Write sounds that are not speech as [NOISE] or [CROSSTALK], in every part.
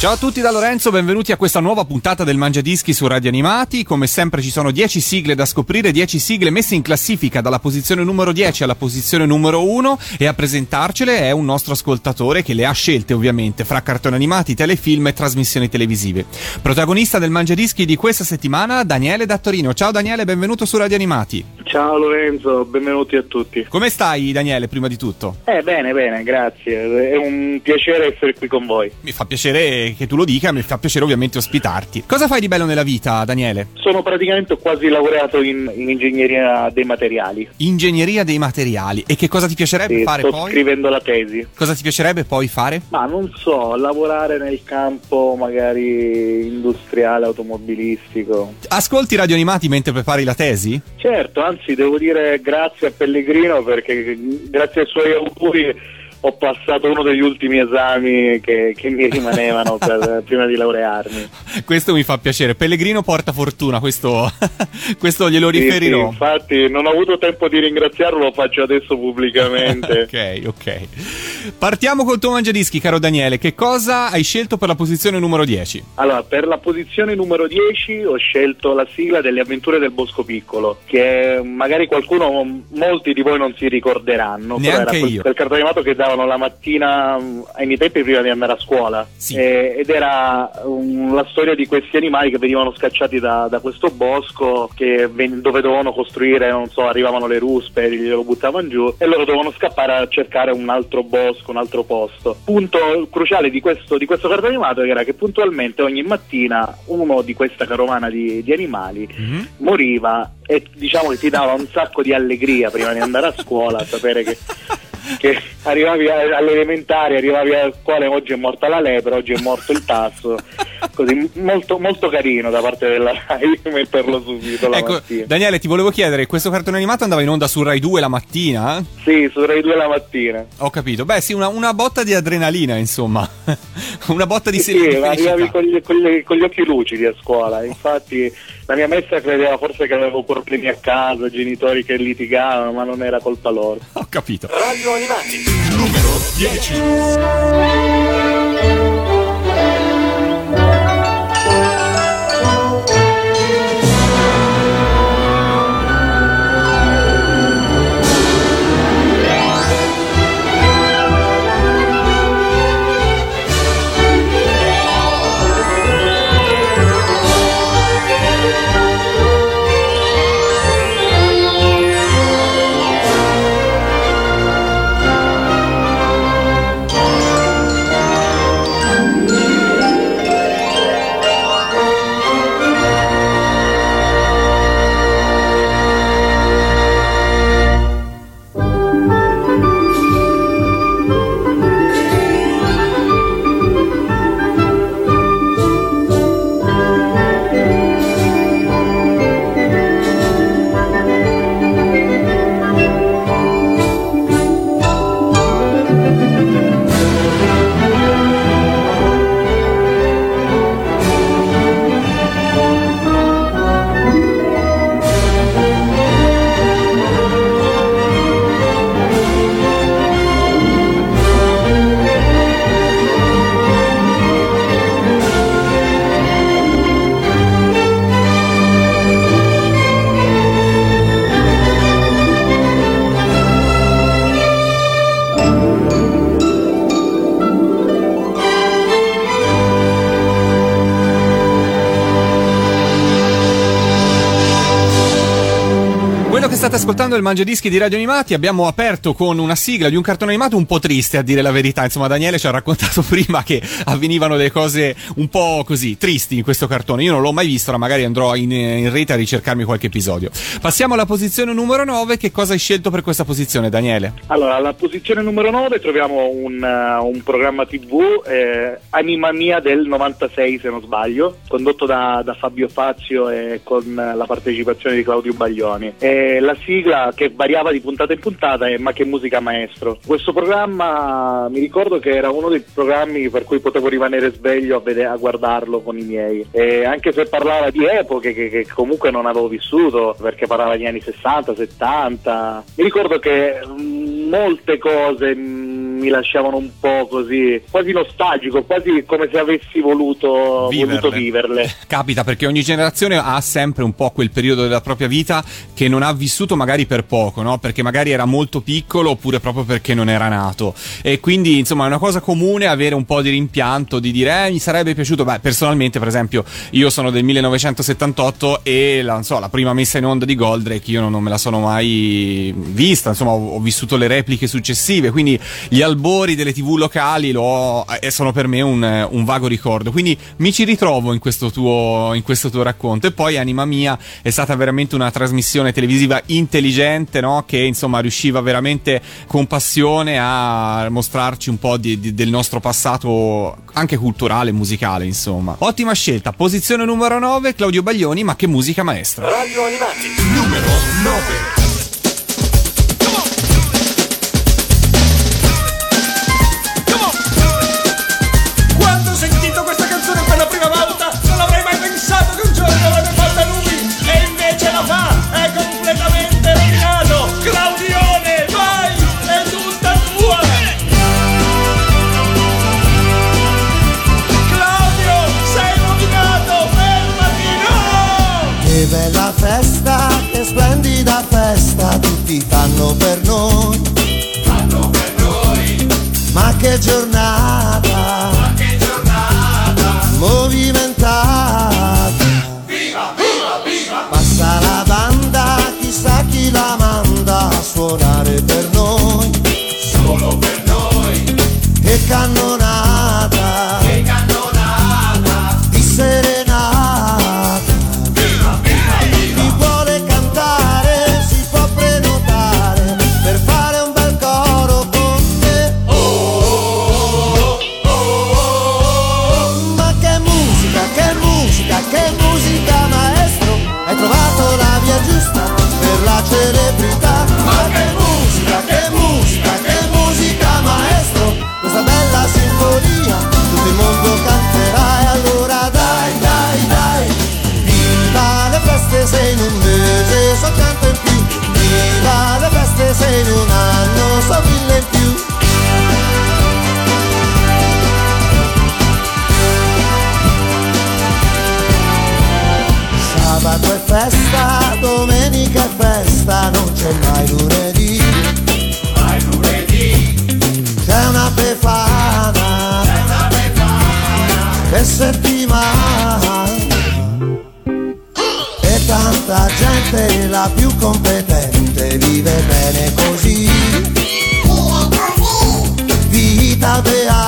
Ciao a tutti da Lorenzo, benvenuti a questa nuova puntata del Mangiadischi su Radio Animati. Come sempre ci sono 10 sigle da scoprire, 10 sigle messe in classifica dalla posizione numero 10 alla posizione numero 1 e a presentarcele è un nostro ascoltatore che le ha scelte ovviamente fra cartoni animati, telefilm e trasmissioni televisive. Protagonista del Mangiadischi di questa settimana, Daniele da Torino. Ciao Daniele, benvenuto su Radio Animati. Ciao Lorenzo, benvenuti a tutti. Come stai Daniele, prima di tutto? Eh bene, bene, grazie. È un piacere essere qui con voi. Mi fa piacere che tu lo dica, mi fa piacere ovviamente ospitarti. Cosa fai di bello nella vita, Daniele? Sono praticamente quasi laureato in, in ingegneria dei materiali. Ingegneria dei materiali. E che cosa ti piacerebbe Sì, fare sto poi? scrivendo la tesi. Cosa ti piacerebbe poi fare? Ma non so, lavorare nel campo magari industriale, automobilistico. Ascolti radio animati mentre prepari la tesi? Certo, anzi devo dire grazie a Pellegrino perché grazie ai suoi auguri ho passato uno degli ultimi esami che, che mi rimanevano per- [LAUGHS] prima di laurearmi. Questo mi fa piacere. Pellegrino porta fortuna, questo, [LAUGHS] questo glielo Sì, sì, riferirò. infatti non ho avuto tempo di ringraziarlo, lo faccio adesso pubblicamente. [LAUGHS] ok, ok. Partiamo col tuo mangiadischi, caro Daniele. Che cosa hai scelto per la posizione numero 10? Allora, per la posizione numero 10 ho scelto la sigla delle avventure del Bosco Piccolo, che magari qualcuno, molti di voi non si ricorderanno. però Neanche era quel, io. quel cartone animato che davano la mattina mh, ai miei tempi prima di andare a scuola. Sì. Eh, ed era um, la storia di questi animali che venivano scacciati da, da questo bosco che ven- dove dovevano costruire, non so, arrivavano le ruspe, glielo buttavano giù e loro dovevano scappare a cercare un altro bosco, un altro posto. Punto cruciale di questo, di questo cartone animato era che puntualmente ogni mattina uno di questa carovana di, di animali Mhm. moriva e diciamo che ti dava un sacco di allegria prima di andare a scuola sapere che, che arrivavi a- alle elementari, arrivavi a scuola oggi è morta la lepre, oggi è morto il tasso. [LAUGHS] Così molto, molto carino da parte della RAI [LAUGHS] metterlo subito la Ecco, mattina. Daniele, ti volevo chiedere, questo cartone animato andava in onda su Rai 2 la mattina? Sì, su Rai 2 la mattina. Ho capito. Beh, sì, una, una botta di adrenalina, insomma. [LAUGHS] una botta di, Sì, sì, arrivavi con gli, con gli- con gli occhi lucidi a scuola. Infatti, la mia maestra credeva forse che avevo problemi a casa, genitori che litigavano, ma non era colpa loro. Ho capito. Radio Animati, numero 10. Ascoltando il Mangia Dischi di Radio Animati abbiamo aperto con una sigla di un cartone animato un po' triste a dire la verità. Insomma, Daniele ci ha raccontato [LAUGHS] prima che avvenivano delle cose un po' così tristi in questo cartone. Io non l'ho mai visto, ma magari andrò in, in rete a ricercarmi qualche episodio. Passiamo alla posizione numero 9. Che cosa hai scelto per questa posizione, Daniele? Allora, alla posizione numero 9 troviamo un, uh, un programma TV, eh, Anima Mia del 96 se non sbaglio, condotto da, da Fabio Fazio e con la partecipazione di Claudio Baglioni. E la sigla che variava di puntata in puntata è Ma che musica maestro. Questo programma mi ricordo che era uno dei programmi per cui potevo rimanere sveglio a, vedere, a guardarlo con i miei. E anche se parlava di epoche che, che, comunque non avevo vissuto, perché parlava degli anni 60, 70, mi ricordo che mm, molte cose mi lasciavano un po' così, quasi nostalgico, quasi come se avessi voluto viverle. voluto viverle. [LAUGHS] Capita perché ogni generazione ha sempre un po' quel periodo della propria vita che non ha vissuto magari per poco, no? Perché magari era molto piccolo oppure proprio perché non era nato. E quindi, insomma, è una cosa comune avere un po' di rimpianto, di dire, eh, mi sarebbe piaciuto. Beh, personalmente, per esempio, io sono del 1978 e la, so, la prima messa in onda di Goldrake io non, non me la sono mai vista, insomma, ho, ho vissuto le repliche successive, quindi gli albori delle tv locali lo, eh, sono per me un, un, vago ricordo. Quindi mi ci ritrovo in questo, tuo, in questo tuo racconto. E poi Anima Mia è stata veramente una trasmissione televisiva intelligente, no? che insomma riusciva veramente con passione a mostrarci un po' di, di, del nostro passato anche culturale e musicale, insomma. Ottima scelta. Posizione numero 9, Claudio Baglioni, ma che musica maestra. Radio Animati, numero 9. Que música. Settimana. E tanta gente, la più competente, vive bene così. Vita beata.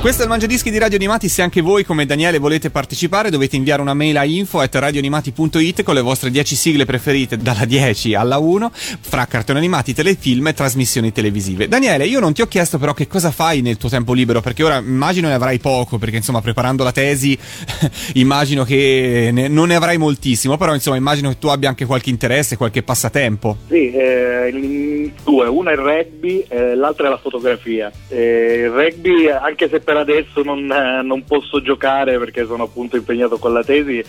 Questo è il Mangiadischi di Radio Animati. Se anche voi, come Daniele, volete partecipare, dovete inviare una mail a info.radioanimati.it con le vostre 10 sigle preferite dalla 10 alla 1 fra cartoni animati, telefilm e trasmissioni televisive. Daniele, io non ti ho chiesto però che cosa fai nel tuo tempo libero, perché ora immagino ne avrai poco, perché insomma preparando la tesi [LAUGHS] immagino che ne, non ne avrai moltissimo, però insomma immagino che tu abbia anche qualche interesse, qualche passatempo. Sì, eh, due, una è il rugby, eh, l'altra è la fotografia. Eh, il rugby, anche se per adesso non, eh, non, posso giocare perché sono appunto impegnato con la tesi,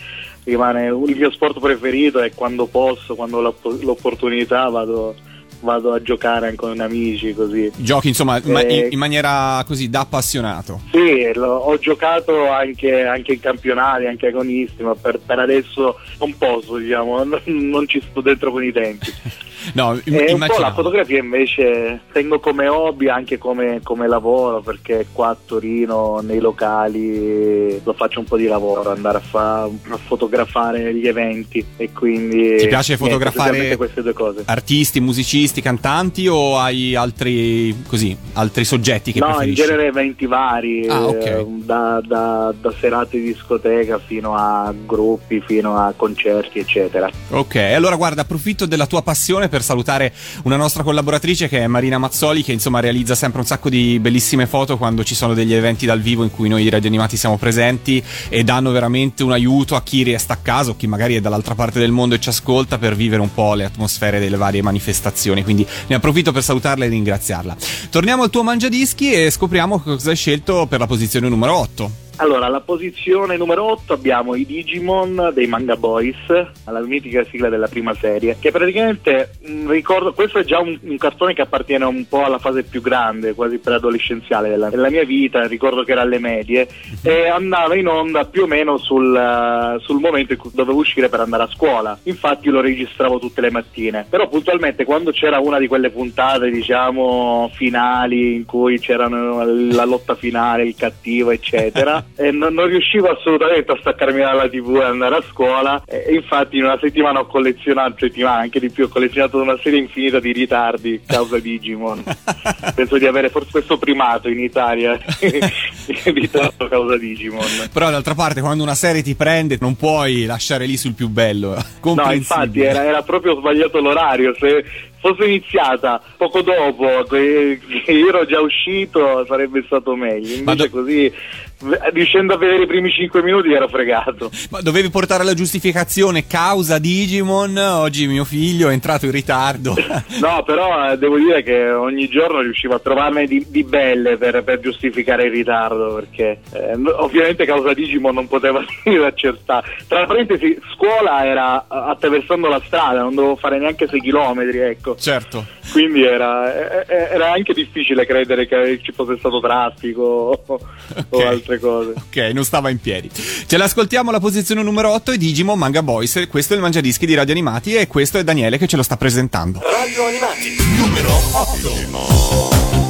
rimane il mio sport preferito e quando posso, quando ho l'opportunità vado, vado a giocare con amici così. Giochi insomma eh, in, maniera così da appassionato? Sì, lo, ho giocato anche, anche, in campionati, anche agonisti, ma per, per adesso non posso, diciamo, [LAUGHS] non, non ci sto dentro con i tempi. [LAUGHS] No, im- e un po' la fotografia invece tengo come hobby anche come, come, lavoro perché qua a Torino nei locali lo faccio un po' di lavoro andare a, fa- a fotografare gli eventi e quindi ti piace fotografare niente, queste due cose artisti, musicisti, cantanti o hai altri così altri soggetti che no, preferisci? in genere eventi vari ah, okay. eh, da, da, da serate di discoteca fino a gruppi fino a concerti eccetera ok allora guarda approfitto della tua passione per salutare una nostra collaboratrice che è Marina Mazzoli che insomma realizza sempre un sacco di bellissime foto quando ci sono degli eventi dal vivo in cui noi radio animati siamo presenti e danno veramente un aiuto a chi resta a casa o chi magari è dall'altra parte del mondo e ci ascolta per vivere un po' le atmosfere delle varie manifestazioni quindi ne approfitto per salutarla e ringraziarla. Torniamo al tuo mangiadischi e scopriamo cosa hai scelto per la posizione numero 8 allora, alla posizione numero 8 abbiamo i Digimon dei Manga Boys, la mitica sigla della prima serie, che praticamente mh, mm, ricordo, questo è già un, un, cartone che appartiene un po' alla fase più grande, quasi preadolescenziale della, della mia vita, ricordo che era alle medie, e andava in onda più o meno sul, uh, sul momento in cui dovevo uscire per andare a scuola. Infatti lo registravo tutte le mattine, però puntualmente quando c'era una di quelle puntate, diciamo, finali in cui c'erano la lotta finale, il cattivo, eccetera, [LAUGHS] e non, non, riuscivo assolutamente a staccarmi dalla tv e andare a scuola e infatti in una settimana ho collezionato, settimana anche di più, ho collezionato una serie infinita di ritardi causa Digimon. [LAUGHS] Penso di avere forse questo primato in Italia [LAUGHS] di ritardo causa Digimon. Però d'altra parte quando una serie ti prende non puoi lasciare lì sul più bello. [LAUGHS] No, infatti era, era proprio sbagliato l'orario. Se, fosse iniziata poco dopo che io ero già uscito sarebbe stato meglio invece do- così riuscendo a vedere i primi 5 minuti ero fregato ma dovevi portare la giustificazione causa Digimon oggi mio figlio è entrato in ritardo [LAUGHS] no però eh, devo dire che ogni giorno riuscivo a trovarne di, di belle per, per, giustificare il ritardo perché eh, ovviamente causa Digimon non poteva [LAUGHS] venire accertare tra parentesi scuola era attraversando la strada non dovevo fare neanche 6 km ecco. Certo. Quindi era, era, anche difficile credere che ci fosse stato traffico o, okay. o altre cose. Ok, non stava in piedi. Ce l'ascoltiamo alla posizione numero 8 è Digimon Manga Boys. Questo è il Mangiadischi di Radio Animati e questo è Daniele che ce lo sta presentando. Radio Animati numero 8.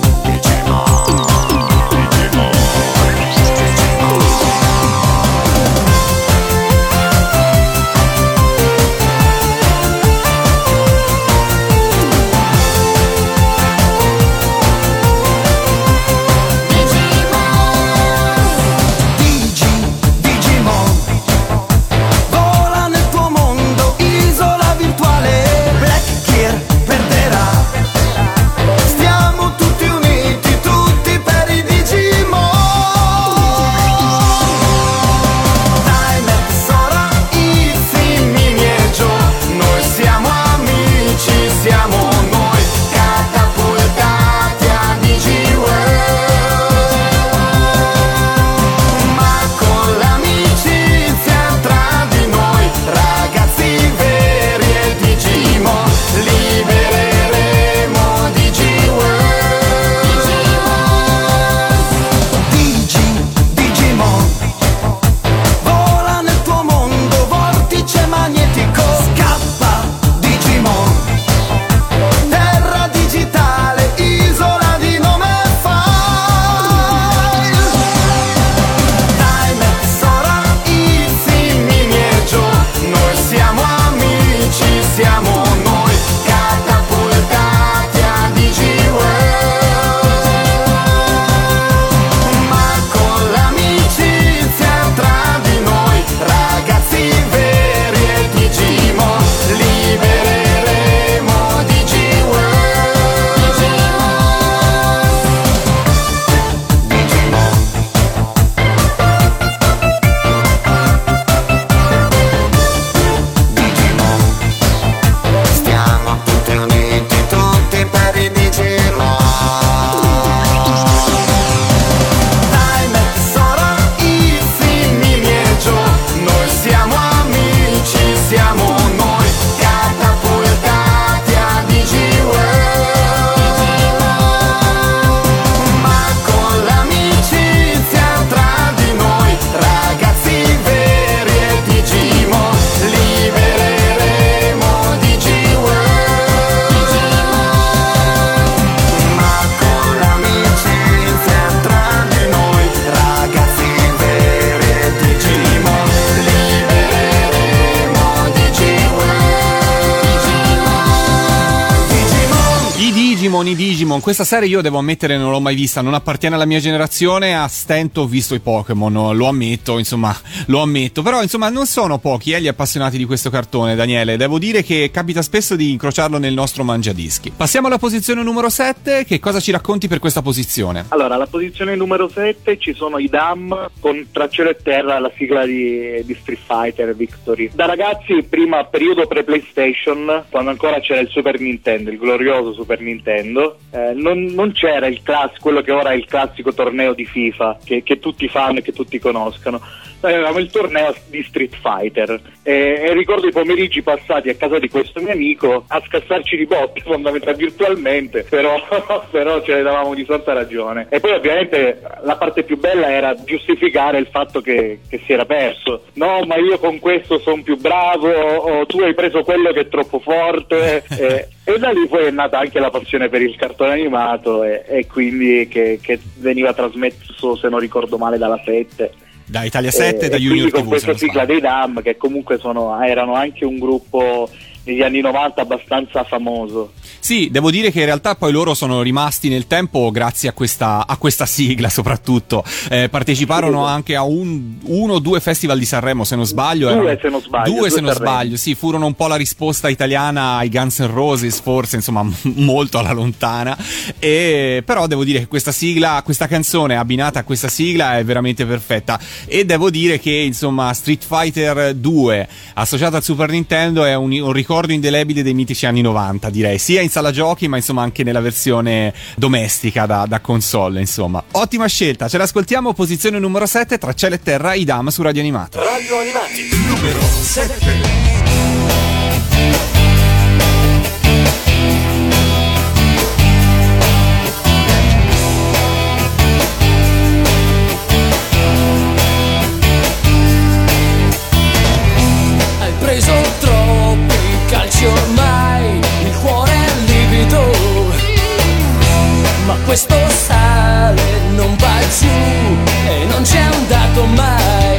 Questa serie io devo ammettere non l'ho mai vista, non appartiene alla mia generazione, a stento ho visto i Pokémon, lo ammetto, insomma, lo ammetto. Però insomma non sono pochi eh, gli appassionati di questo cartone, Daniele. Devo dire che capita spesso di incrociarlo nel nostro mangiadischi. Passiamo alla posizione numero 7, che cosa ci racconti per questa posizione? Allora, alla posizione numero 7 ci sono i Dam con Tra cielo e terra, la sigla di, di Street Fighter Victory. Da ragazzi, prima periodo pre-PlayStation, quando ancora c'era il Super Nintendo, il glorioso Super Nintendo, eh, non, non, c'era il classico, quello che ora è il classico torneo di FIFA, che, che tutti fanno e che tutti conoscono avevamo il torneo di Street Fighter e, e, ricordo i pomeriggi passati a casa di questo mio amico a scassarci di botte [LAUGHS] fondamentalmente virtualmente però, [LAUGHS] però ce ne davamo di santa ragione. E poi ovviamente la parte più bella era giustificare il fatto che, che si era perso. No ma io con questo sono più bravo o tu hai preso quello che è troppo forte e, [LAUGHS] e da lì poi è nata anche la passione per il cartone animato e, e quindi che, che veniva trasmesso se non ricordo male dalla 7 da Italia 7 e da Junior TV. con questa sigla dei DAM che comunque sono, erano anche un gruppo negli anni 90 abbastanza famoso. Sì, devo dire che in realtà poi loro sono rimasti nel tempo grazie a questa, a questa sigla [LAUGHS] soprattutto. Eh, parteciparono anche a un, uno o due festival di Sanremo se non sbaglio. Due erano, se non sbaglio. Due, due se non sbaglio, sì, furono un po' la risposta italiana ai Guns N' Roses forse, insomma [LAUGHS] molto alla lontana. E, però devo dire che questa sigla, questa canzone abbinata a questa sigla è veramente perfetta. E devo dire che insomma Street Fighter 2 associato al Super Nintendo è un, un ricordo ricordo indelebile dei mitici anni 90, direi, sia in sala giochi, ma insomma anche nella versione domestica da, da console, insomma. Ottima scelta, ce l'ascoltiamo, posizione numero 7 tra cielo e terra, Idam su Radio Animato. Radio Animati, numero 7. Questo sale non va giù e non c'è andato mai.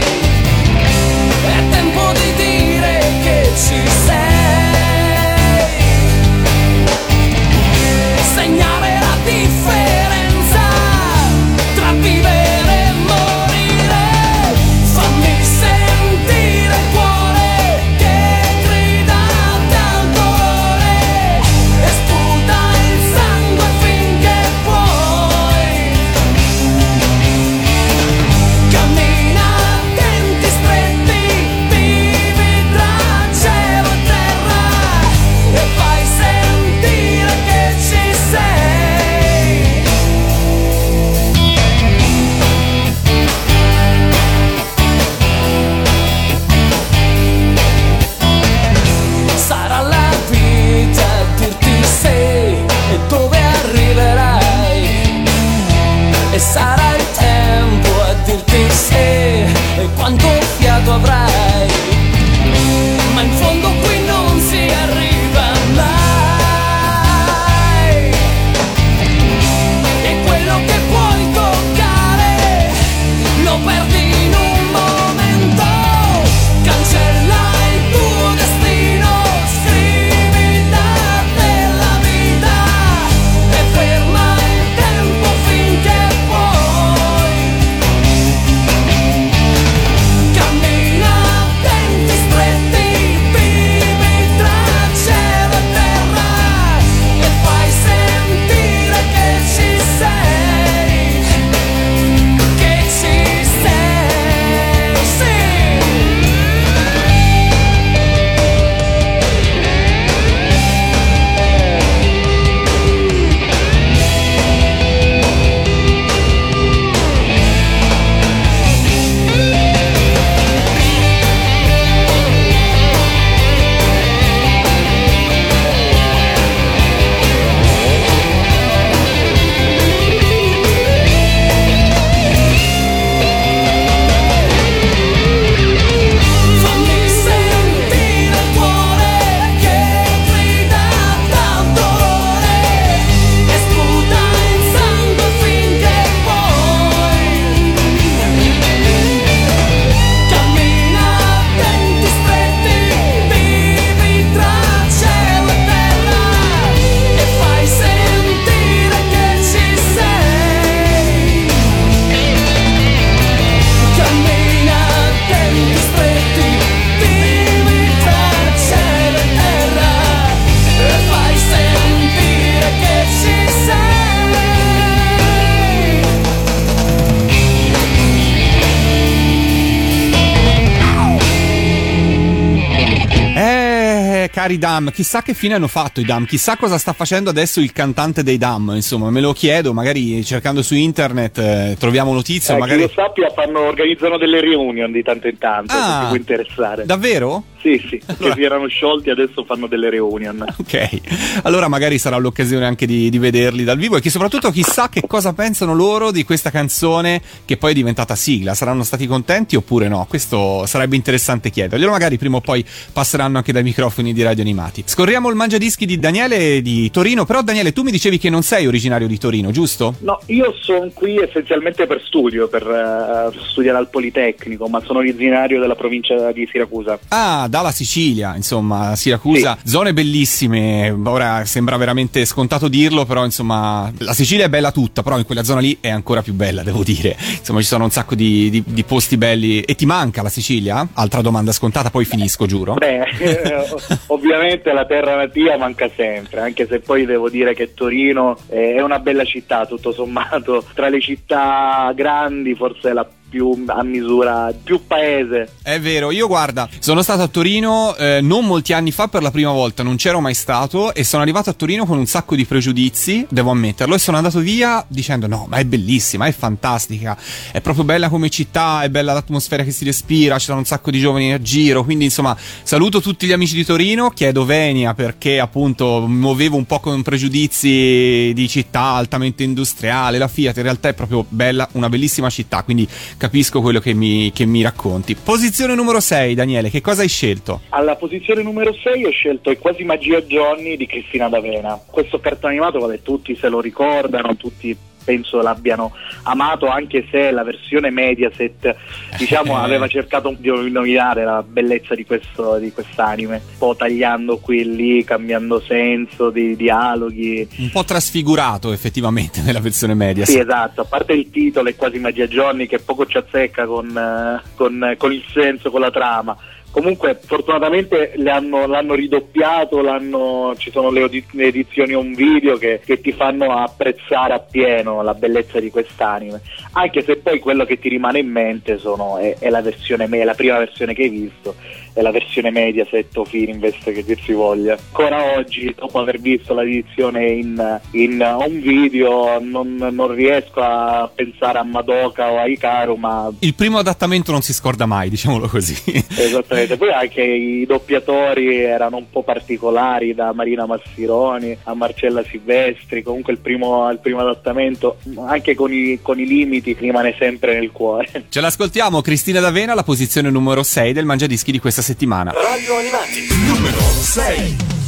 Cari Dam, chissà che fine hanno fatto i Dam, chissà cosa sta facendo adesso il cantante dei Dam, insomma, me lo chiedo, magari cercando su internet eh, troviamo notizie, Eh, magari... Chi lo sappia fanno, organizzano delle reunion di tanto in tanto, Ah. se ti può interessare. Davvero? Sì, sì, Allora- che si erano sciolti adesso fanno delle reunion. Ok, allora magari sarà l'occasione anche di, di vederli dal vivo e che soprattutto chissà che cosa pensano loro di questa canzone che poi è diventata sigla. Saranno stati contenti oppure no? Questo sarebbe interessante chiederglielo. Magari prima o poi passeranno anche dai microfoni di radio animati. Scorriamo il mangiadischi di Daniele di Torino. Però, Daniele, tu mi dicevi che non sei originario di Torino, giusto? No, io sono qui essenzialmente per studio, per eh, studiare al Politecnico, ma sono originario della provincia di Siracusa. Ah, dalla Sicilia, insomma, Siracusa, zone bellissime. Ora sembra veramente scontato dirlo, però insomma, la Sicilia è bella tutta, però in quella zona lì è ancora più bella, [LAUGHS] devo dire. Insomma, ci sono un sacco di, di- di posti belli. E ti manca la Sicilia? Altra domanda scontata, poi finisco, giuro. Beh, [LAUGHS] eh, ovviamente la terra natia manca sempre, anche se poi devo dire che Torino eh, è una bella città, tutto sommato, tra le città grandi forse è la più a misura, più paese. È vero, io guarda, sono stato a Torino eh, non molti anni fa per la prima volta, non c'ero mai stato e sono arrivato a Torino con un sacco di pregiudizi, devo ammetterlo, e sono andato via dicendo no, ma è bellissima, è fantastica, è proprio bella come città, è bella l'atmosfera che si respira, ci sono un sacco di giovani a giro, quindi insomma saluto tutti gli amici di Torino, chiedo venia perché appunto muovevo un po' con pregiudizi di città altamente industriale, la Fiat in realtà è proprio bella, una bellissima città, quindi capisco quello che mi, che mi racconti. Posizione numero 6, Daniele, che cosa hai scelto? Alla posizione numero 6 ho scelto È quasi magia Johnny di Cristina D'Avena. Questo cartone animato, vabbè, tutti se lo ricordano, tutti penso l'abbiano amato, anche se la versione Mediaset diciamo, [LAUGHS] aveva cercato di nominare la bellezza di questo di quest'anime, un po' tagliando qui e lì, cambiando senso, di dialoghi. Un po' trasfigurato effettivamente nella versione media. Sì, esatto, a parte il titolo è quasi Magia Johnny che poco ci azzecca con, eh, con- con il senso, con la trama. Comunque fortunatamente le hanno- l'hanno ridoppiato, l'hanno- ci sono le, edizioni on video che, che ti fanno apprezzare appieno la bellezza di quest'anime. Anche se poi quello che ti rimane in mente sono- è, è la versione me- la prima versione che hai visto, è la versione Mediaset o Fininvest che dir si voglia. Ancora oggi, dopo aver visto l'edizione in, in un video, non, non riesco a pensare a Madoka o a Ikaru, ma Il primo adattamento non si scorda mai, diciamolo così. Esattamente, poi anche i doppiatori erano un po' particolari, da Marina Massironi a Marcella Silvestri, comunque il primo, il primo adattamento, anche con i, con i limiti, rimane sempre nel cuore. Ce l'ascoltiamo, Cristina D'Avena, la posizione numero 6 del Mangiadischi di questa settimana. Radio Animati, numero 6.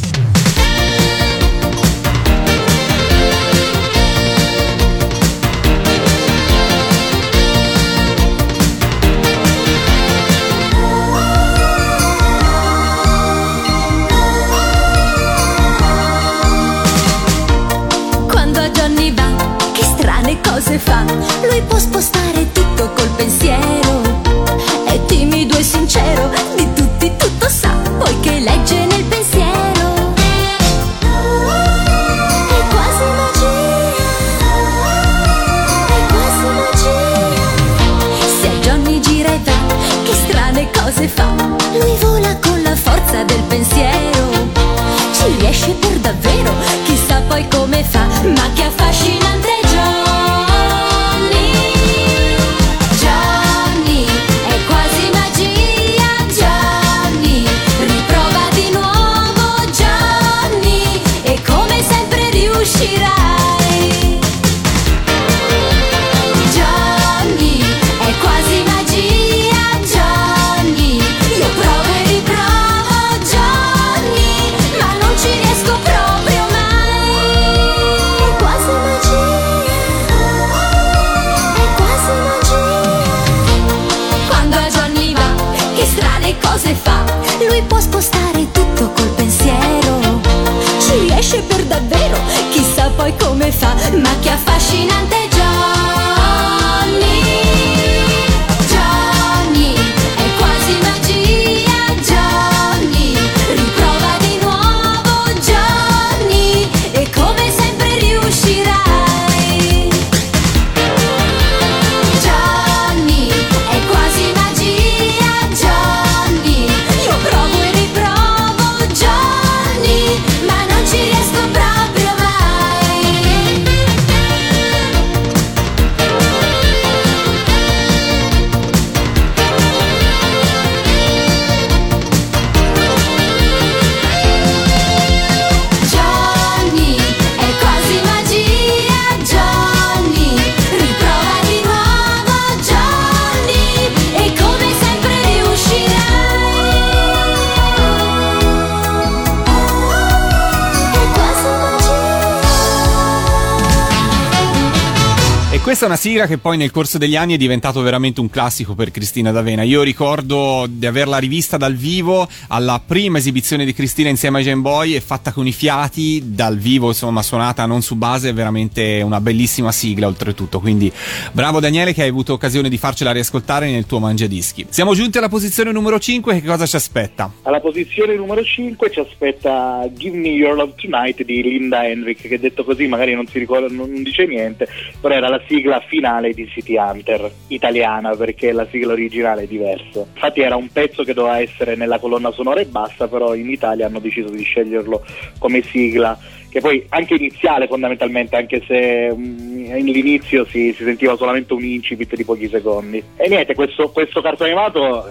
Questa è una sigla che poi nel corso degli anni è diventato veramente un classico per Cristina D'Avena. Io ricordo di averla rivista dal vivo alla prima esibizione di Cristina insieme ai Gen Boy e fatta con i fiati dal vivo, insomma, suonata non su base, è veramente una bellissima sigla oltretutto. Quindi bravo Daniele che hai avuto occasione di farcela riascoltare nel tuo mangiadischi. Siamo giunti alla posizione numero 5, che cosa ci aspetta? Alla posizione numero 5 ci aspetta Give Me Your Love Tonight di Linda Henrik, che detto così magari non si ricorda, non dice niente, però era la sigla sigla finale di City Hunter italiana perché la sigla originale è diversa. Infatti era un pezzo che doveva essere nella colonna sonora e basta, però in Italia hanno deciso di sceglierlo come sigla che poi anche iniziale fondamentalmente, anche se um, all'inizio si, si, sentiva solamente un incipit di pochi secondi. E niente, questo, questo cartone animato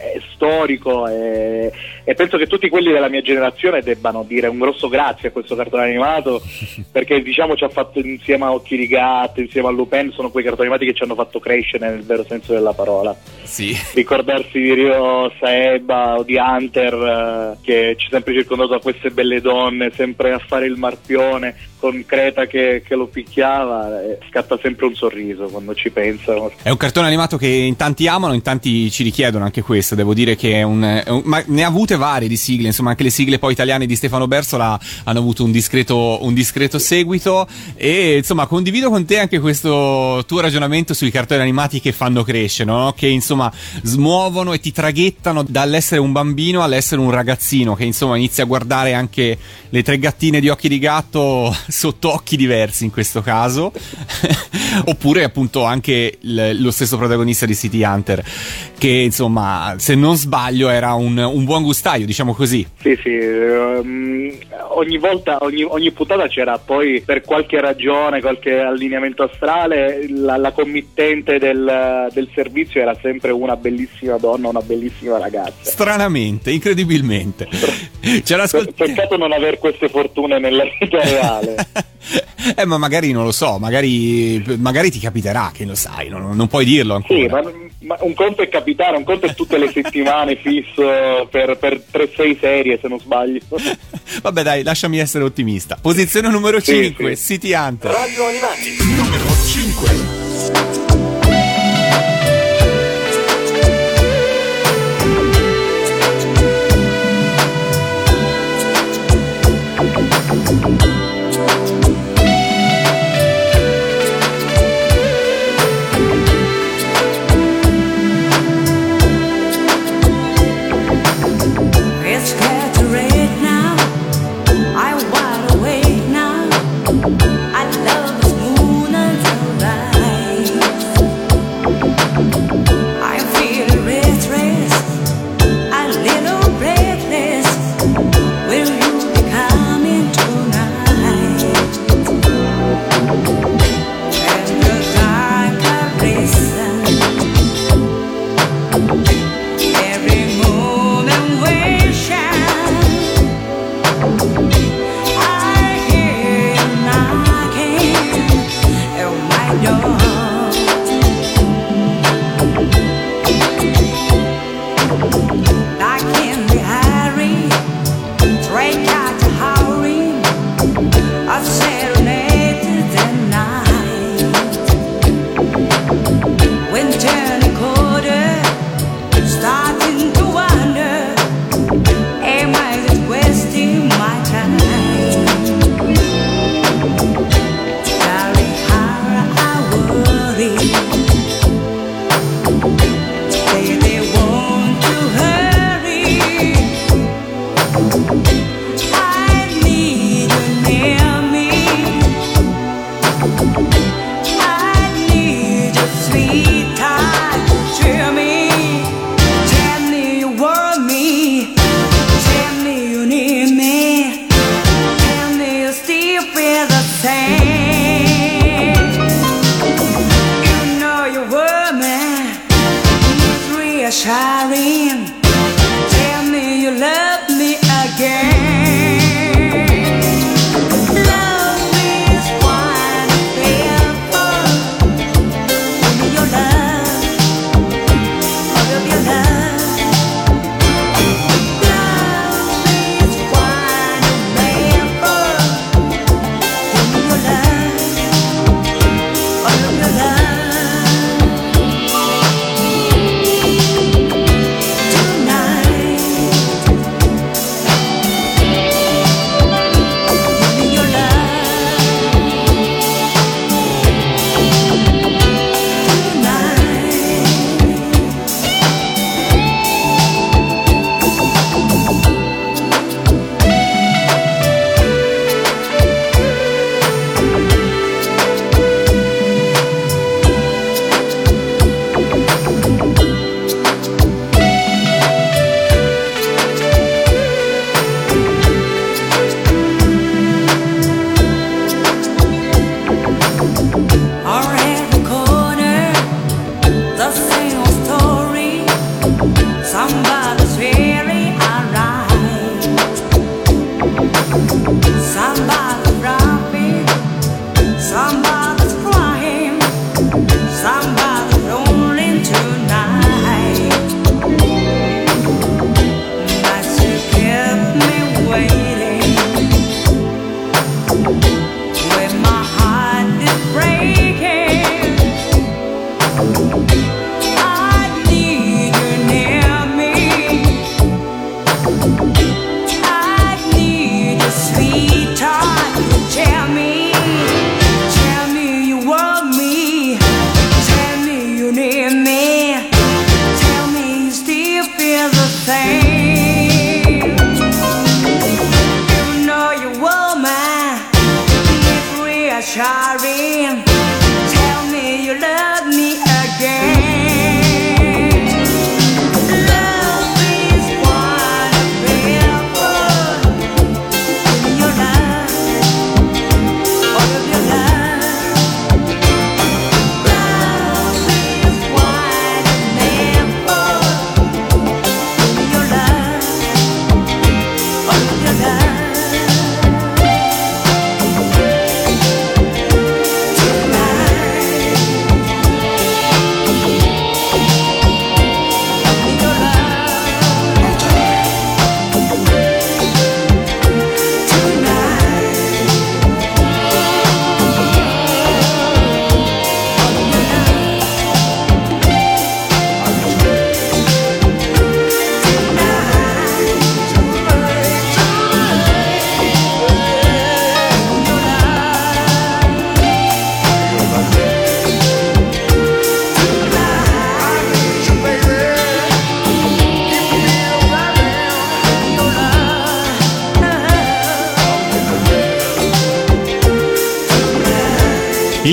è storico e, e, penso che tutti quelli della mia generazione debbano dire un grosso grazie a questo cartone animato [LAUGHS] perché diciamo ci ha fatto insieme a Occhi di Gatto, insieme a Lupin, sono quei cartoni animati che ci hanno fatto crescere nel vero senso della parola. Sì. Ricordarsi di Rio Saeba o di Hunter eh, che ci ha sempre circondato da queste belle donne, sempre a fare il marpione con Creta che, che lo picchiava, eh, scatta sempre un sorriso quando ci pensano. È un cartone animato che in tanti amano, in tanti ci richiedono anche questo, devo dire che è un, è un ma ne ha avute varie di sigle, insomma anche le sigle poi italiane di Stefano Bersola hanno avuto un discreto, un discreto seguito e insomma condivido con te anche questo tuo ragionamento sui cartoni animati che fanno crescere, no? che insomma smuovono e ti traghettano dall'essere un bambino all'essere un ragazzino che insomma inizia a guardare anche le tre gattine di occhi di gatto [LAUGHS] sotto occhi diversi in questo caso, [LAUGHS] oppure appunto anche l- lo stesso protagonista di City Hunter, che insomma, se non sbaglio, era un, un buon gustaio, diciamo così. Sì, sì, um, ogni volta, ogni, ogni, puntata c'era poi per qualche ragione, qualche allineamento astrale, la, la committente del, del servizio era sempre una bellissima donna, una bellissima ragazza. Stranamente, incredibilmente. C'era ascolt- Peccato non aver queste fortune nella vita reale. [LAUGHS] eh, ma magari non lo so, magari, magari ti capiterà, che lo sai, non, non puoi dirlo ancora. Sì, ma, ma, un conto è capitare, un conto è tutte le settimane [LAUGHS] fisso per, per 3-6 serie, se non sbaglio. [LAUGHS] Vabbè, dai, lasciami essere ottimista. Posizione numero 5, sì. City Hunter. Radio Animati, numero 5.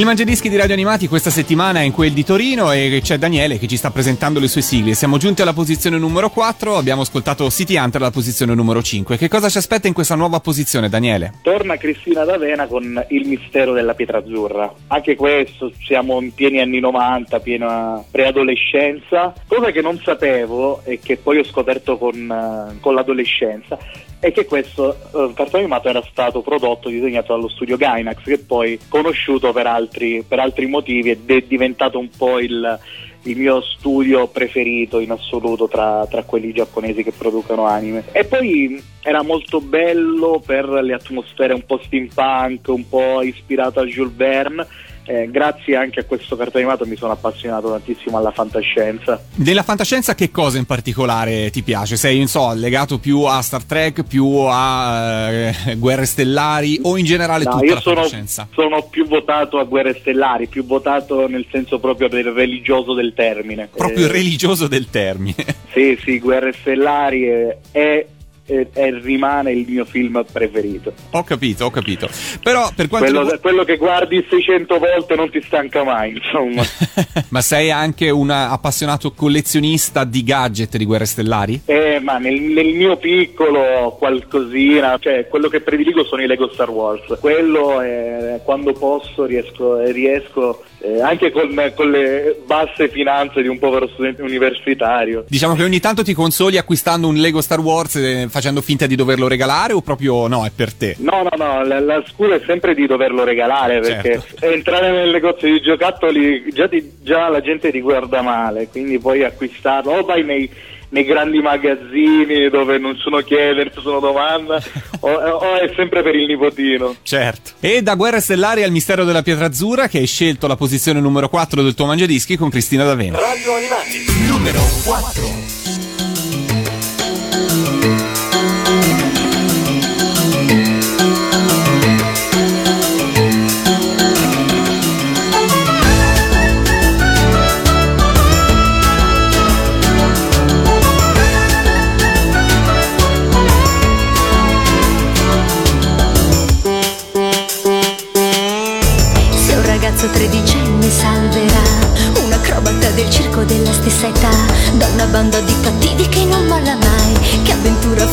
Mangiadischi di Radio Animati questa settimana è in quel di Torino e c'è Daniele che ci sta presentando le sue sigle. Siamo giunti alla posizione numero 4, abbiamo ascoltato City Hunter alla posizione numero 5. Che cosa ci aspetta in questa nuova posizione, Daniele? Torna Cristina D'Avena con Il mistero della pietra azzurra. Anche questo, siamo in pieni anni 90, piena preadolescenza. Cosa che non sapevo e che poi ho scoperto con, eh, con l'adolescenza è che questo eh, cartone animato era stato prodotto, disegnato dallo studio Gainax, che poi conosciuto per altri, per altri motivi ed è diventato un po' il, il mio studio preferito in assoluto tra, tra quelli giapponesi che producono anime. E poi era molto bello per le atmosfere un po' steampunk, un po' ispirato a Jules Verne. Eh, grazie anche a questo cartone animato mi sono appassionato tantissimo alla fantascienza. Nella fantascienza che cosa in particolare ti piace? Sei, non so, legato più a Star Trek, più a eh, Guerre Stellari o in generale No, tutta io la sono, fantascienza? sono più votato a Guerre Stellari, più votato nel senso proprio del religioso del termine. Proprio Eh, religioso del termine. Sì, sì, Guerre Stellari è, è- è- rimane il mio film preferito. Ho capito, ho capito. Però per quanto Quello, riguarda- quello che guardi 600 volte non ti stanca mai, insomma. [LAUGHS] Ma sei anche un appassionato collezionista di gadget di Guerre Stellari? Eh, ma nel, nel mio piccolo qualcosina, cioè quello che prediligo sono i Lego Star Wars. Quello è, quando posso riesco, eh, riesco eh, anche con, con le basse finanze di un povero studente universitario. Diciamo che ogni tanto ti consoli acquistando un Lego Star Wars eh, facendo finta di doverlo regalare o proprio no, è per te? No, no, no, la, la scuola è sempre di doverlo regalare perché Certo. entrare nel negozio di giocattoli già, ti- già la gente ti guarda male, quindi puoi acquistarlo o vai nei, nei grandi magazzini dove nessuno chiede, nessuno domanda, o, o è sempre per il nipotino. Certo. E da Guerre Stellari al Mistero della Pietra Azzurra che hai scelto la posizione numero 4 del tuo Mangiadischi con Cristina D'Avena. Radio Animati, numero 4. Ragazzo tredicenne salverà. Un acrobata del circo della stessa età. Da una banda di cattivi che non molla mai, che avventura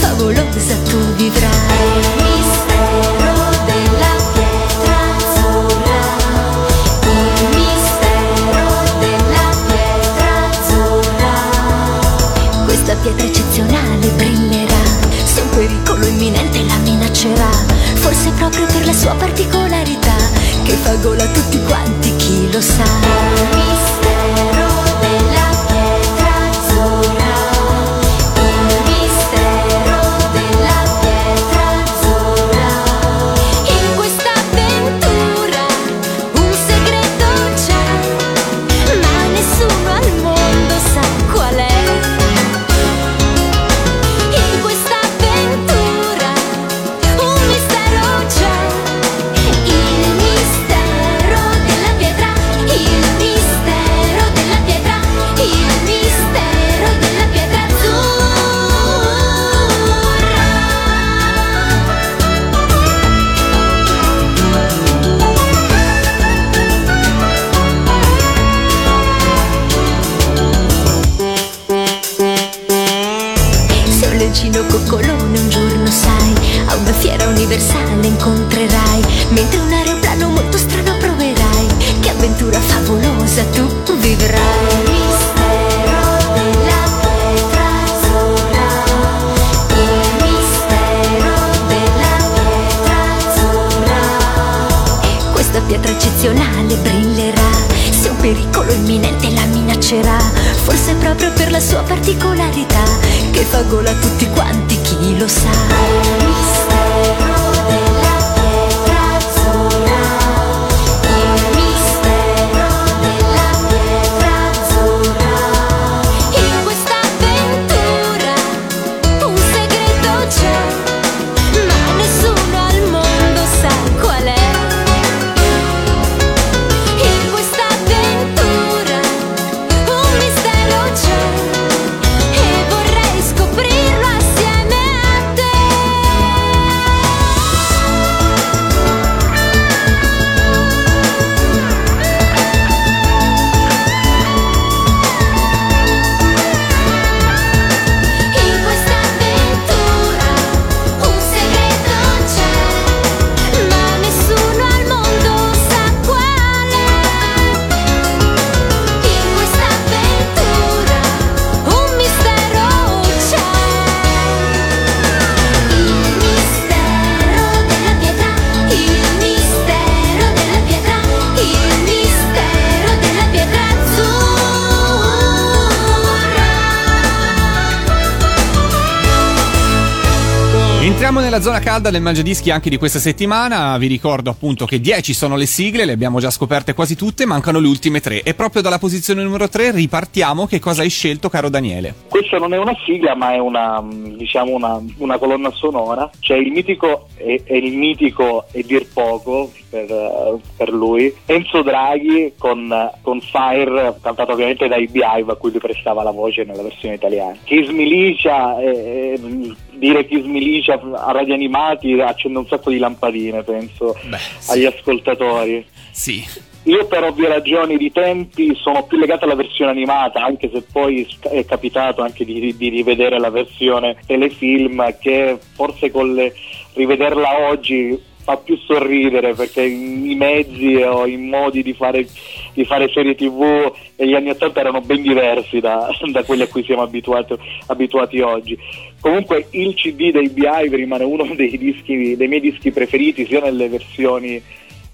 calda del Mangiadischi anche di questa settimana. Vi ricordo appunto che 10 sono le sigle, le abbiamo già scoperte quasi tutte, mancano le ultime tre. E proprio dalla posizione numero 3 ripartiamo. Che cosa hai scelto, caro Daniele? Questa non è una sigla, ma è una, diciamo una, una colonna sonora. C'è il mitico e, e il mitico e dir poco per, eh, per lui, Enzo Draghi con, con Fire, cantato ovviamente dai Beehive a cui lui prestava la voce nella versione italiana. Kiss Milicia, eh, eh, dire Kiss Milicia a radio animati accende un sacco di lampadine, penso, Beh, sì. agli ascoltatori. Sì. Io per ovvie ragioni di tempi sono più legato alla versione animata, anche se poi è capitato anche di, di rivedere la versione telefilm che forse con le, rivederla oggi fa più sorridere perché i mezzi o i modi di fare, di fare serie tv negli anni 80 erano ben diversi da, da quelli a cui siamo abituati, abituati oggi. Comunque il CD dei Beehive rimane uno [LAUGHS] dei, dischi, dei miei dischi preferiti sia nelle versioni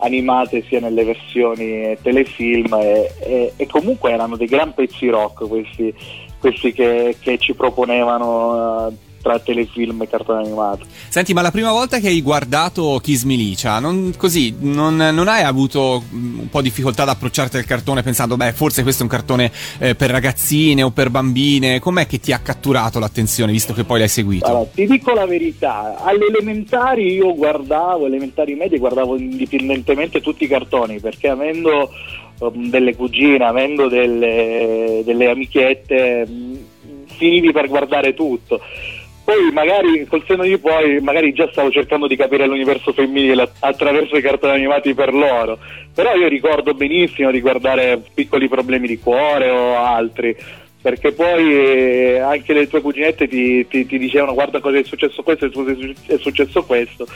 animate sia nelle versioni telefilm e, e- e comunque erano dei gran pezzi rock questi, questi che, che ci proponevano eh, tra telefilm e cartone animato. Senti, ma la prima volta che hai guardato Kiss Milicia, non, così, non, non hai avuto mm, un po' difficoltà ad approcciarti al cartone pensando, beh, forse questo è un cartone eh, per ragazzine o per bambine? Com'è che ti ha catturato l'attenzione, visto che poi l'hai seguito? Allora, ti dico la verità, alle elementari io guardavo, elementari medie guardavo indipendentemente tutti i cartoni perché avendo um, delle cugine, avendo delle, delle amichette, mm, finivi per guardare tutto. Poi magari col senno di poi magari già stavo cercando di capire l'universo femminile attraverso i cartoni animati per loro. Però io ricordo benissimo di guardare piccoli problemi di cuore o altri. Perché poi eh, anche le tue cuginette ti, ti- ti dicevano guarda cosa è successo questo, è su- è successo questo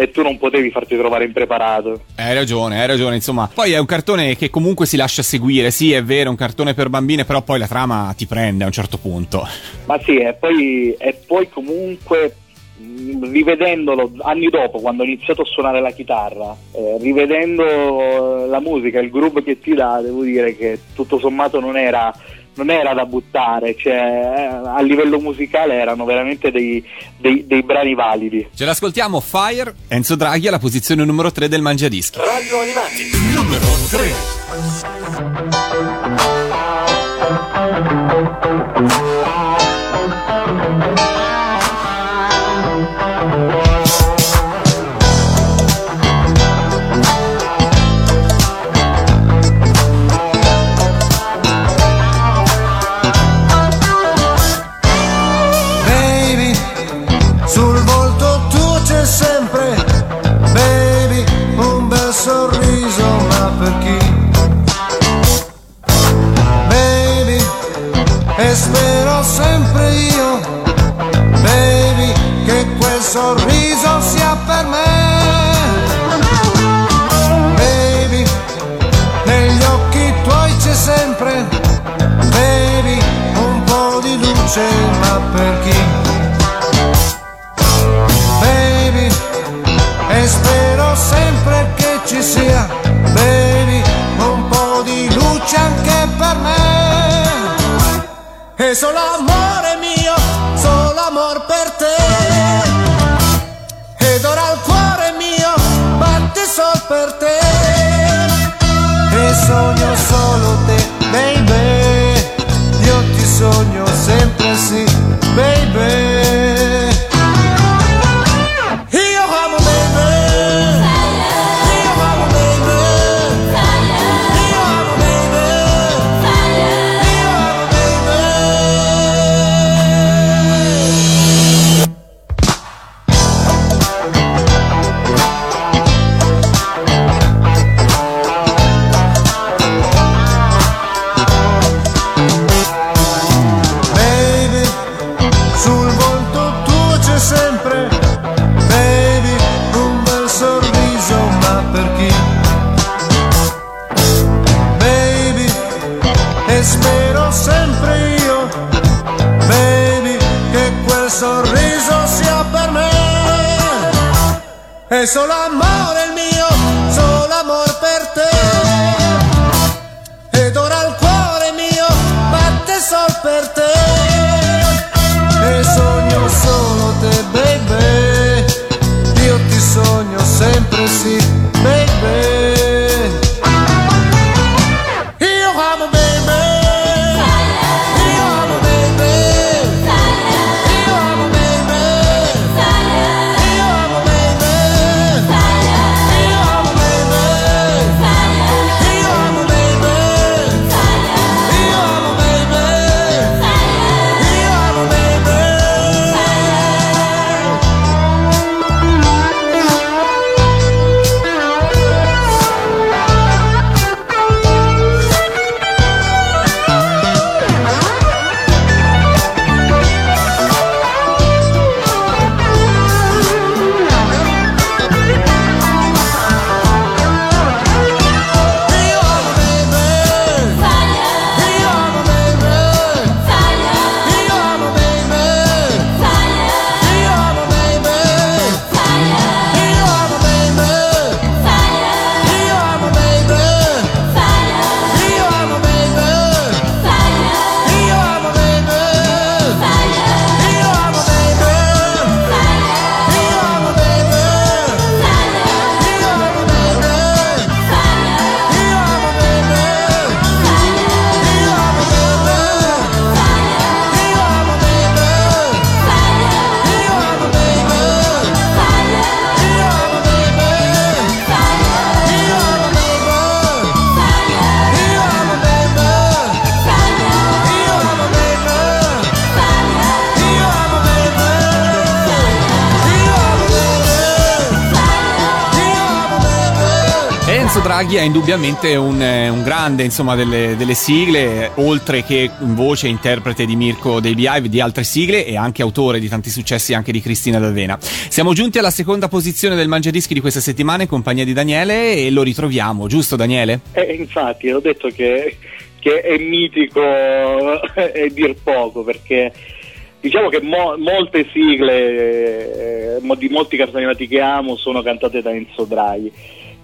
e tu non potevi farti trovare impreparato. Hai ragione, hai ragione, insomma. Poi è un cartone che comunque si lascia seguire, sì, è vero, è un cartone per bambine, però poi la trama ti prende a un certo punto. Ma sì, e poi, e poi comunque mh, rivedendolo anni dopo, quando ho iniziato a suonare la chitarra, eh, rivedendo la musica, il groove che ti dà, devo dire che tutto sommato non era, non era da buttare, cioè eh, a livello musicale erano veramente dei, dei- dei brani validi. Ce l'ascoltiamo, Fire, Enzo Draghi alla posizione numero 3 del Mangiadischi. Radio Animati, numero 3. È solo amore il mio, solo amor per te. Ed ora il cuore mio batte sol per te. E sogno solo te baby. Io ti sogno sempre sì baby Draghi è indubbiamente un, eh, un grande insomma, delle, delle sigle, eh, oltre che voce e interprete di Mirko dei Beehive, di altre sigle e anche autore di tanti successi anche di Cristina D'Avena. Siamo giunti alla seconda posizione del Mangiadischi di questa settimana in compagnia di Daniele e lo ritroviamo, giusto Daniele? Eh, infatti, ho detto che, che è mitico e dir poco perché diciamo che mo- molte sigle eh, di molti cartoni animati che amo sono cantate da Enzo Draghi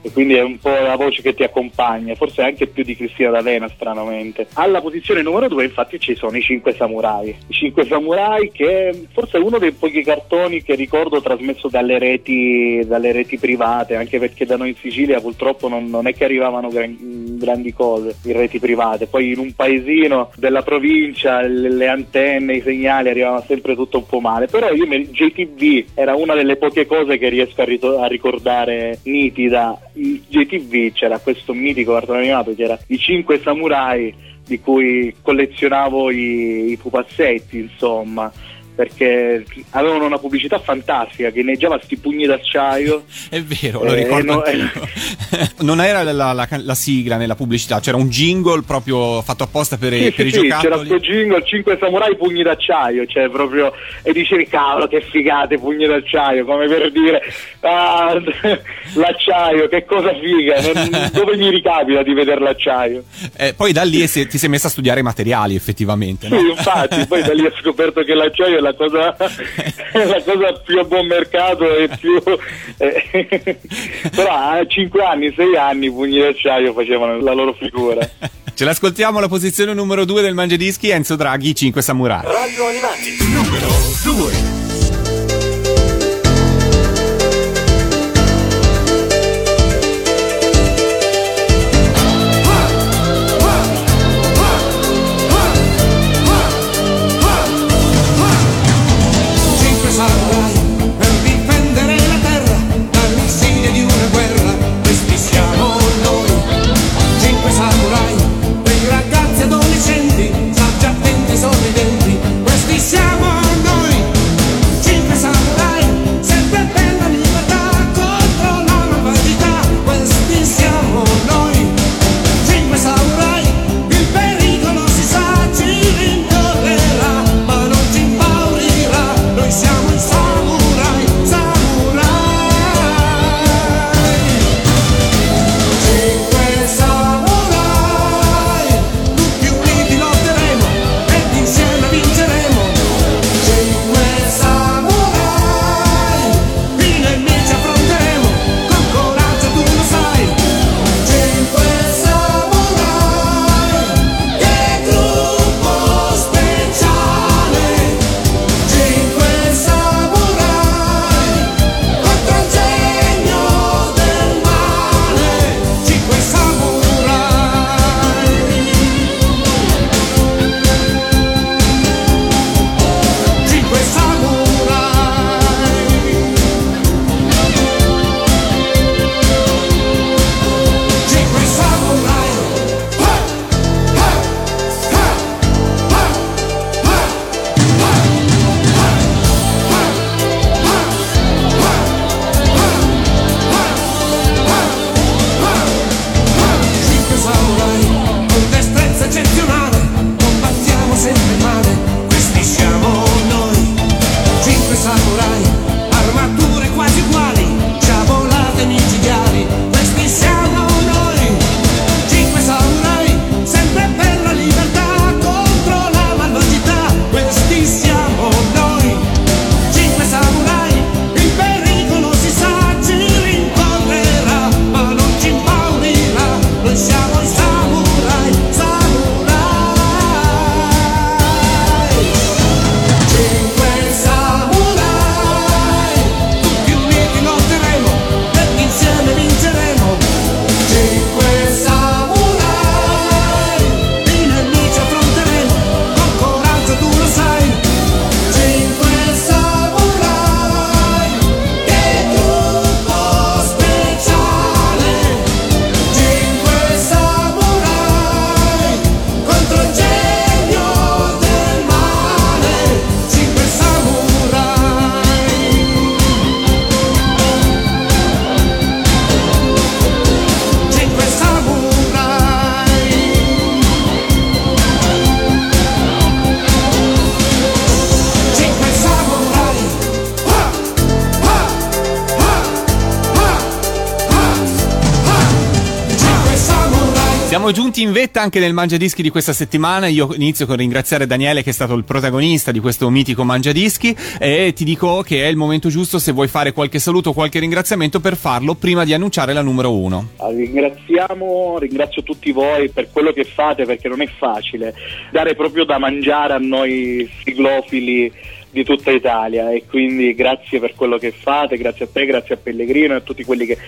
e quindi è un po' la voce che ti accompagna, forse anche più di Cristina D'Avena stranamente. Alla posizione numero due infatti ci sono i Cinque Samurai, i Cinque Samurai che forse è uno dei pochi cartoni che ricordo trasmesso dalle reti, dalle reti private, anche perché da noi in Sicilia purtroppo non, non è che arrivavano gran- grandi cose in reti private, poi in un paesino della provincia le, le antenne, i segnali arrivavano sempre tutto un po' male, però io mi- JTV era una delle poche cose che riesco a, rito- a ricordare nitida in JTV c'era questo mitico cartone animato che era I Cinque Samurai di cui collezionavo i, i pupazzetti insomma perché avevano una pubblicità fantastica che inneggiava sti pugni d'acciaio È vero, lo Eh, ricordo no, anch'io. [LAUGHS] non era la, la- la sigla nella pubblicità, c'era un jingle proprio fatto apposta per, i- Sì, per sì, i sì, c'era giocattoli. sto jingle 5 samurai pugni d'acciaio, cioè proprio e dicevi cavolo che figate pugni d'acciaio, come per dire ah, [LAUGHS] l'acciaio, che cosa figa, non- [LAUGHS] dove gli ricapita di vedere l'acciaio? Eh, poi da lì ti sei messa a studiare i materiali effettivamente. Sì, no? infatti, poi da lì ho scoperto che l'acciaio la cosa, è [LAUGHS] la cosa più a buon mercato e più... eh, [LAUGHS] però a 5 anni, 6 anni i pugni d'acciaio facevano la loro figura. [LAUGHS] Ce l'ascoltiamo alla posizione numero 2 del Mangiadischi, Enzo Draghi, 5 Samurai. Radio Animati, numero 2. Siamo giunti in vetta anche nel Mangiadischi di questa settimana. Io inizio con ringraziare Daniele che è stato il protagonista di questo mitico Mangiadischi e ti dico che è il momento giusto se vuoi fare qualche saluto o qualche ringraziamento per farlo prima di annunciare la numero uno. Ah, Ringraziamo, ringrazio tutti voi per quello che fate perché non è facile dare proprio da mangiare a noi siglofili di tutta Italia e quindi grazie per quello che fate, grazie a te, grazie a Pellegrino e a tutti quelli che,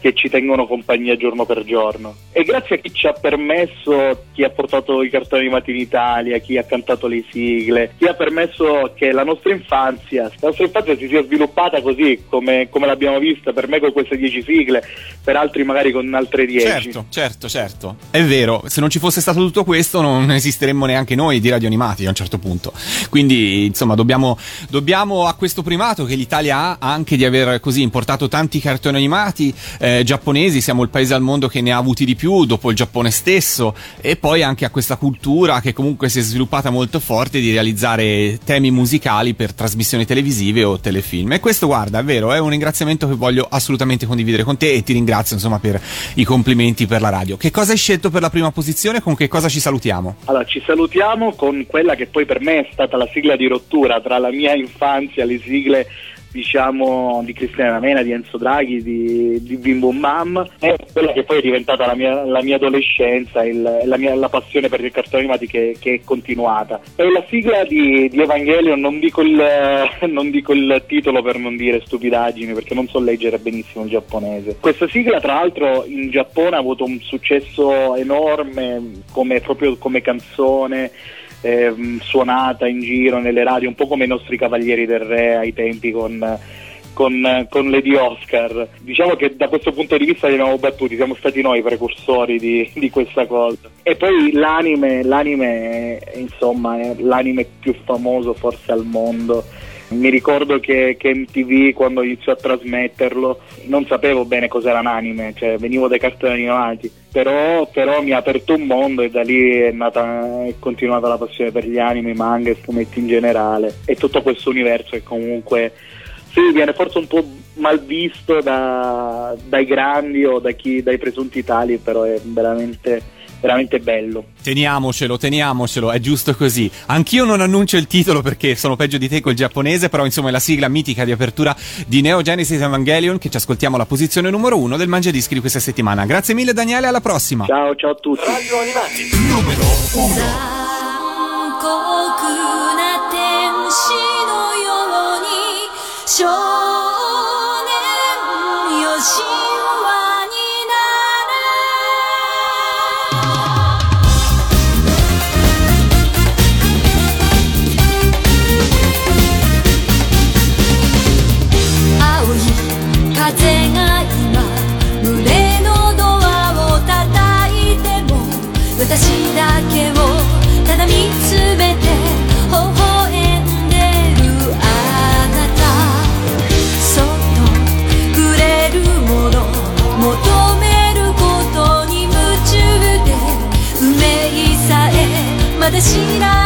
che ci tengono compagnia giorno per giorno. E grazie a chi ci ha permesso, chi ha portato i cartoni animati in Italia, chi ha cantato le sigle, chi ha permesso che la nostra infanzia, la nostra infanzia si sia sviluppata così come, come l'abbiamo vista, per me con queste 10 sigle, per altri magari con altre 10. Certo, certo, certo. È vero, se non ci fosse stato tutto questo non esisteremmo neanche noi di radio animati a un certo punto. Quindi, insomma, dobbiamo, dobbiamo a questo primato che l'Italia ha anche di aver così importato tanti cartoni animati, eh, giapponesi, siamo il paese al mondo che ne ha avuti di più dopo il Giappone stesso e poi anche a questa cultura che comunque si è sviluppata molto forte di realizzare temi musicali per trasmissioni televisive o telefilm. E questo, guarda, è vero, è un ringraziamento che voglio assolutamente condividere con te e ti ringrazio insomma per i complimenti per la radio. Che cosa hai scelto per la prima posizione? Con che cosa ci salutiamo? Allora, ci salutiamo con quella che poi per me è stata la sigla di rottura tra la mia infanzia, le sigle diciamo di Cristiana Mena, di Enzo Draghi, di, di Bum Bam e quella che poi è diventata la mia, la mia adolescenza, il- la, mia, la passione per i cartoni animati che, che è continuata. È la sigla di, di Evangelion, non dico, il, [LAUGHS] non dico il titolo per non dire stupidaggini perché non so leggere benissimo il giapponese. Questa sigla tra l'altro in Giappone ha avuto un successo enorme come, proprio come canzone ehm, suonata in giro nelle radio, un po' come i nostri Cavalieri del Re ai tempi con, con, con Lady Oscar. Diciamo che da questo punto di vista li abbiamo battuti, siamo stati noi i precursori di, di questa cosa. E poi l'anime, l'anime insomma, è l'anime più famoso forse al mondo. Mi ricordo che, che MTV quando iniziò a trasmetterlo non sapevo bene cos'era un anime, cioè venivo dai cartoni animati, però, però mi ha aperto un mondo e da lì è nata è continuata la passione per gli anime, manga e fumetti in generale. E tutto questo universo che comunque sì, viene forse un po' mal visto da- dai grandi o da chi, dai presunti tali, però è veramente, veramente bello. Teniamocelo, teniamocelo, è giusto così. Anch'io non annuncio il titolo perché sono peggio di te col giapponese, però insomma è la sigla mitica di apertura di Neo Genesis Evangelion che ci ascoltiamo alla posizione numero uno del Mangia Dischi di questa settimana. Grazie mille Daniele, alla prossima. Ciao, ciao a tutti. Radio Animati, numero 1. 残酷な天使のように だしな